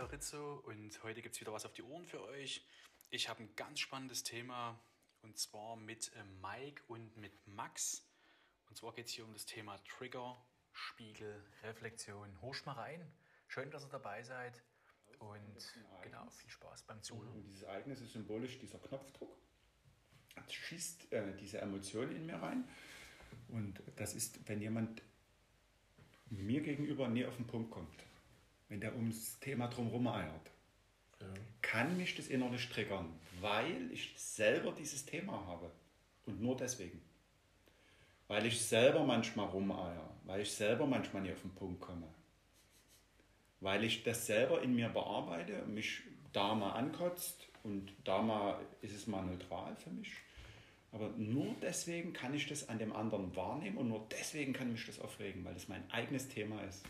der Rizzo und heute gibt es wieder was auf die Ohren für euch. Ich habe ein ganz spannendes Thema und zwar mit äh, Mike und mit Max. Und zwar geht es hier um das Thema Trigger, Spiegel, Reflexion. Horcht mal rein. Schön, dass ihr dabei seid und genau, viel Spaß beim Zuhören. Und dieses Ereignis ist symbolisch dieser Knopfdruck. Es schießt äh, diese Emotion in mir rein. Und das ist, wenn jemand mir gegenüber nie auf den Punkt kommt wenn der ums Thema drumherum eiert, ja. kann mich das innerlich triggern, weil ich selber dieses Thema habe. Und nur deswegen. Weil ich selber manchmal rumeier, weil ich selber manchmal nicht auf den Punkt komme. Weil ich das selber in mir bearbeite, mich da mal ankotzt und da mal ist es mal neutral für mich. Aber nur deswegen kann ich das an dem anderen wahrnehmen und nur deswegen kann mich das aufregen, weil das mein eigenes Thema ist.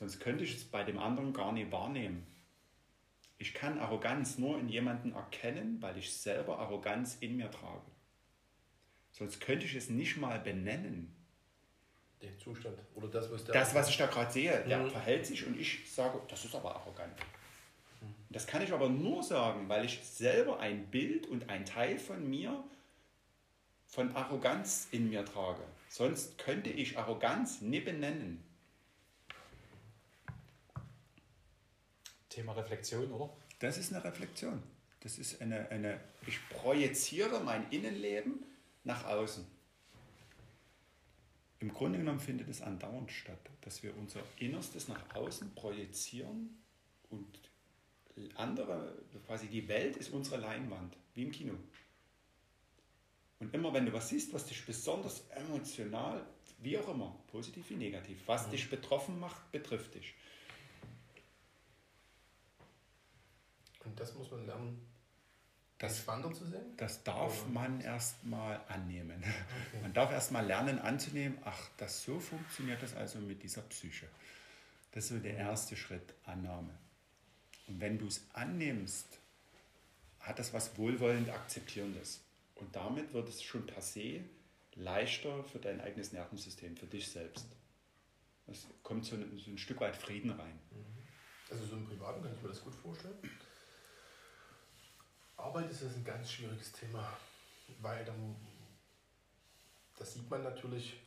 Sonst könnte ich es bei dem anderen gar nicht wahrnehmen. Ich kann Arroganz nur in jemanden erkennen, weil ich selber Arroganz in mir trage. Sonst könnte ich es nicht mal benennen. Den Zustand oder das, was der. Das, was ich da gerade sehe, der mhm. verhält sich und ich sage, das ist aber arrogant. Mhm. Das kann ich aber nur sagen, weil ich selber ein Bild und ein Teil von mir von Arroganz in mir trage. Sonst könnte ich Arroganz nie benennen. Thema Reflexion, oder? Das ist eine Reflexion. Das ist eine, eine, ich projiziere mein Innenleben nach außen. Im Grunde genommen findet es andauernd statt, dass wir unser Innerstes nach außen projizieren und andere, quasi die Welt ist unsere Leinwand, wie im Kino. Und immer wenn du was siehst, was dich besonders emotional, wie auch immer, positiv wie negativ, was mhm. dich betroffen macht, betrifft dich. Und das muss man lernen, das, entspannter zu sehen? Das darf Oder? man erstmal annehmen. Okay. Man darf erstmal lernen anzunehmen, ach, das so funktioniert das also mit dieser Psyche. Das ist so der erste Schritt, Annahme. Und wenn du es annimmst, hat das was wohlwollend Akzeptierendes. Und damit wird es schon per se leichter für dein eigenes Nervensystem, für dich selbst. Es kommt so ein, so ein Stück weit Frieden rein. Mhm. Also so im Privaten kann ich mir das gut vorstellen. Arbeit ist das ein ganz schwieriges Thema, weil dann, das sieht man natürlich,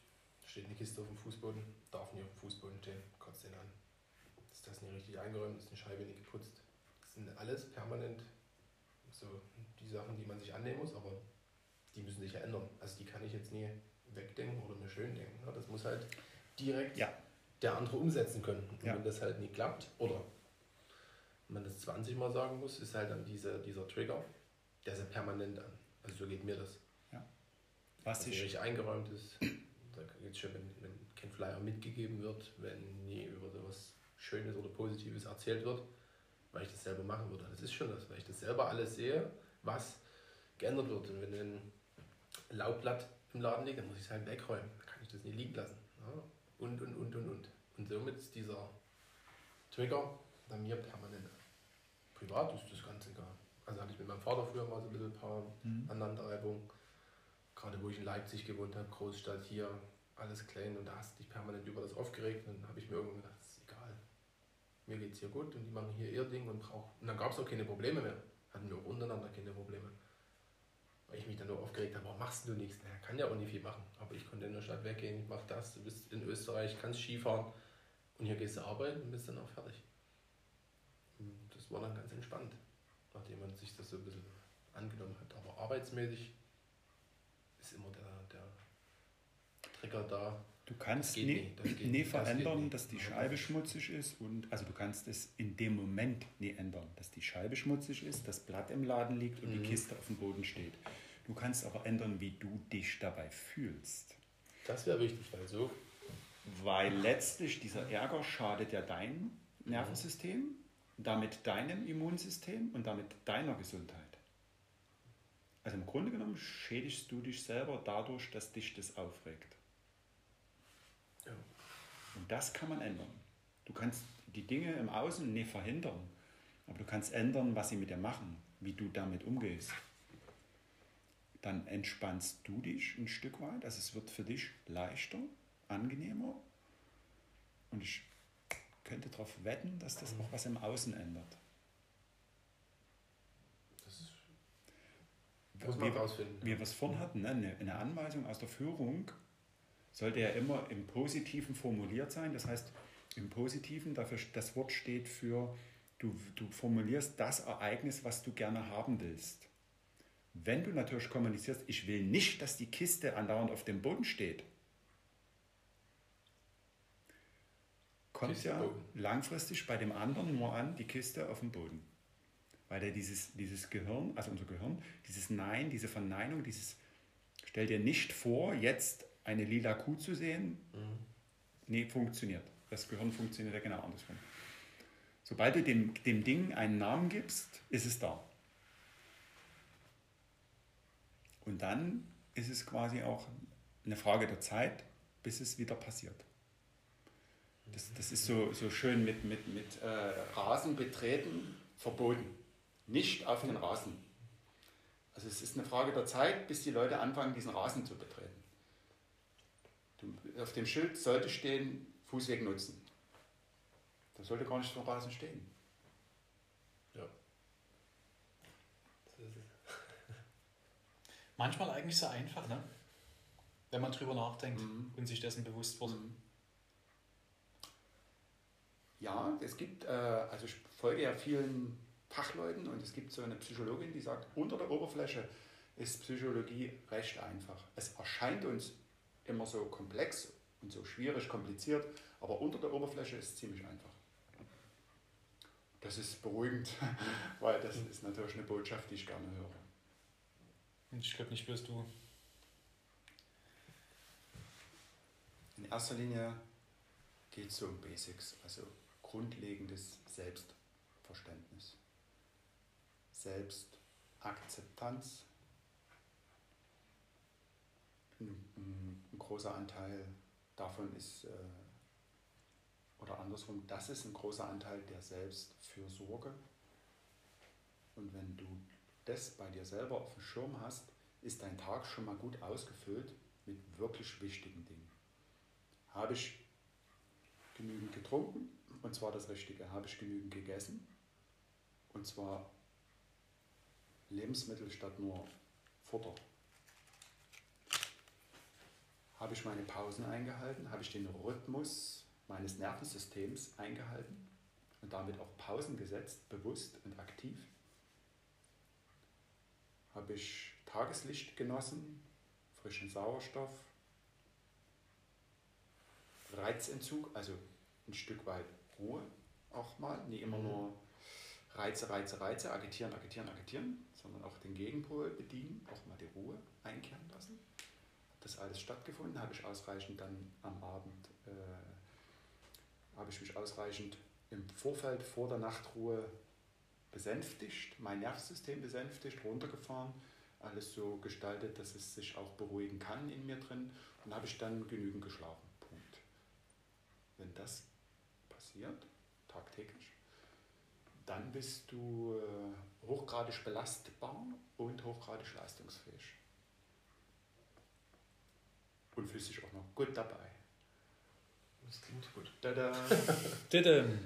steht eine Kiste auf dem Fußboden, darf nicht auf dem Fußboden stehen, kotzt den an. Ist das nicht richtig eingeräumt, ist eine Scheibe nicht geputzt. Das sind alles permanent so die Sachen, die man sich annehmen muss, aber die müssen sich ja ändern. Also die kann ich jetzt nie wegdenken oder mir schön denken. Das muss halt direkt ja. der andere umsetzen können. Und ja. wenn das halt nicht klappt oder man das 20 Mal sagen muss, ist halt dann dieser, dieser Trigger, der ist ja permanent an. Also so geht mir das. Ja. Was also, ist? eingeräumt ist, da geht es schon, wenn, wenn kein Flyer mitgegeben wird, wenn nie über sowas Schönes oder Positives erzählt wird, weil ich das selber machen würde. Das ist schon das, weil ich das selber alles sehe, was geändert wird. Und wenn ein Laubblatt im Laden liegt, dann muss ich es halt wegräumen. Dann kann ich das nicht liegen lassen. Ja? Und, und, und, und, und. Und somit ist dieser Trigger bei mir permanent. Privat ist das ganz egal. Also hatte ich mit meinem Vater früher mal so ein bisschen ein paar mhm. Aneinanderreibungen. Gerade wo ich in Leipzig gewohnt habe, Großstadt hier, alles klein und da hast du dich permanent über das aufgeregt. Und dann habe ich mir irgendwann gedacht, das ist egal. Mir geht es hier gut und die machen hier ihr Ding und brauchen. Und dann gab es auch keine Probleme mehr. Hatten wir auch untereinander keine Probleme. Weil ich mich dann nur aufgeregt habe, warum machst du nichts? Naja, kann ja auch nicht viel machen. Aber ich konnte in der Stadt weggehen, ich mache das, du bist in Österreich, kannst Skifahren und hier gehst du arbeiten und bist dann auch fertig das war dann ganz entspannt, nachdem man sich das so ein bisschen angenommen hat. Aber arbeitsmäßig ist immer der, der Trigger da. Du kannst nie, nie, nie verändern, das dass die Scheibe schmutzig ist und also du kannst es in dem Moment nie ändern, dass die Scheibe schmutzig ist, das Blatt im Laden liegt und mhm. die Kiste auf dem Boden steht. Du kannst aber ändern, wie du dich dabei fühlst. Das wäre wichtig, weil so. Weil letztlich dieser Ärger schadet ja deinem Nervensystem damit deinem Immunsystem und damit deiner Gesundheit. Also im Grunde genommen schädigst du dich selber dadurch, dass dich das aufregt. Ja. Und das kann man ändern. Du kannst die Dinge im Außen nicht verhindern, aber du kannst ändern, was sie mit dir machen, wie du damit umgehst. Dann entspannst du dich ein Stück weit, also es wird für dich leichter, angenehmer und ich könnte darauf wetten, dass das auch was im Außen ändert. Das ist, muss man rausfinden. wie wir es vorhin hatten, ne? eine, eine Anweisung aus der Führung sollte ja immer im Positiven formuliert sein. Das heißt, im Positiven, dafür, das Wort steht für, du, du formulierst das Ereignis, was du gerne haben willst. Wenn du natürlich kommunizierst, ich will nicht, dass die Kiste andauernd auf dem Boden steht, kommt ja langfristig bei dem anderen nur an, die Kiste auf dem Boden. Weil der dieses, dieses Gehirn, also unser Gehirn, dieses Nein, diese Verneinung, dieses Stell dir nicht vor, jetzt eine lila Kuh zu sehen. Nee, funktioniert. Das Gehirn funktioniert ja genau andersrum. Sobald du dem, dem Ding einen Namen gibst, ist es da. Und dann ist es quasi auch eine Frage der Zeit, bis es wieder passiert. Das, das ist so, so schön mit, mit, mit äh, Rasen betreten, verboten. Nicht auf den Rasen. Also es ist eine Frage der Zeit, bis die Leute anfangen, diesen Rasen zu betreten. Du, auf dem Schild sollte stehen, Fußweg nutzen. Da sollte gar nicht so ein Rasen stehen. Ja. Das ist es. Manchmal eigentlich so einfach, ne? Wenn man drüber nachdenkt Mhm. und sich dessen bewusst wird. Ja, es gibt, äh, also ich folge ja vielen Fachleuten und es gibt so eine Psychologin, die sagt, unter der Oberfläche ist Psychologie recht einfach. Es erscheint uns immer so komplex und so schwierig, kompliziert, aber unter der Oberfläche ist es ziemlich einfach. Das ist beruhigend, weil das ist natürlich eine Botschaft, die ich gerne höre. Und ich glaube nicht, wirst du. In erster Linie geht es so um Basics, also grundlegendes Selbstverständnis. Selbstakzeptanz. Ein, ein, großer Anteil davon ist, äh, oder andersrum, das ist ein großer Anteil der Selbstfürsorge. Und wenn du das bei dir selber auf dem Schirm hast, ist dein Tag schon mal gut ausgefüllt mit wirklich wichtigen Dingen. Habe ich genügend getrunken? Und zwar das Richtige. Habe ich genügend gegessen? Und zwar Lebensmittel statt nur Futter. Habe ich meine Pausen eingehalten? Habe ich den Rhythmus meines Nervensystems eingehalten? Und damit auch Pausen gesetzt, bewusst und aktiv? Habe ich Tageslicht genossen, frischen Sauerstoff, Reizentzug, also ein Stück weit Ruhe auch mal, nie immer nur Reize, Reize, Reize, agitieren, agitieren, agitieren, sondern auch den Gegenpol bedienen, auch mal die Ruhe einkehren lassen. Hat das alles stattgefunden? Habe ich ausreichend dann am Abend, äh, habe ich mich ausreichend im Vorfeld vor der Nachtruhe besänftigt, mein Nervensystem besänftigt, runtergefahren, alles so gestaltet, dass es sich auch beruhigen kann in mir drin und habe ich dann genügend geschlafen. Punkt. Wenn das passiert, tagtäglich, dann bist du äh, hochgradig belastbar und hochgradig leistungsfähig. Und fühlst dich auch noch gut dabei. Das klingt gut. Tada! Diddem.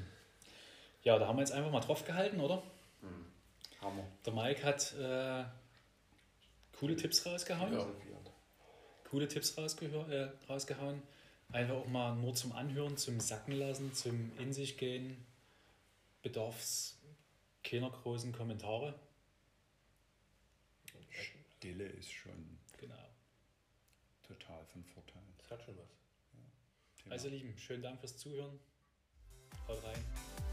Ja, da haben wir jetzt einfach mal drauf gehalten, oder? Hm, Hammer. Der Mike hat äh, coole Tipps rausgehauen. Ja. Coole Tipps äh, rausgehauen. Einfach auch mal nur zum Anhören, zum Sacken lassen, zum In sich gehen. Bedarf es keiner großen Kommentare. Stille ist schon Genau. total von Vorteil. Das hat schon was. Thema. Also, Lieben, schönen Dank fürs Zuhören. Haut rein.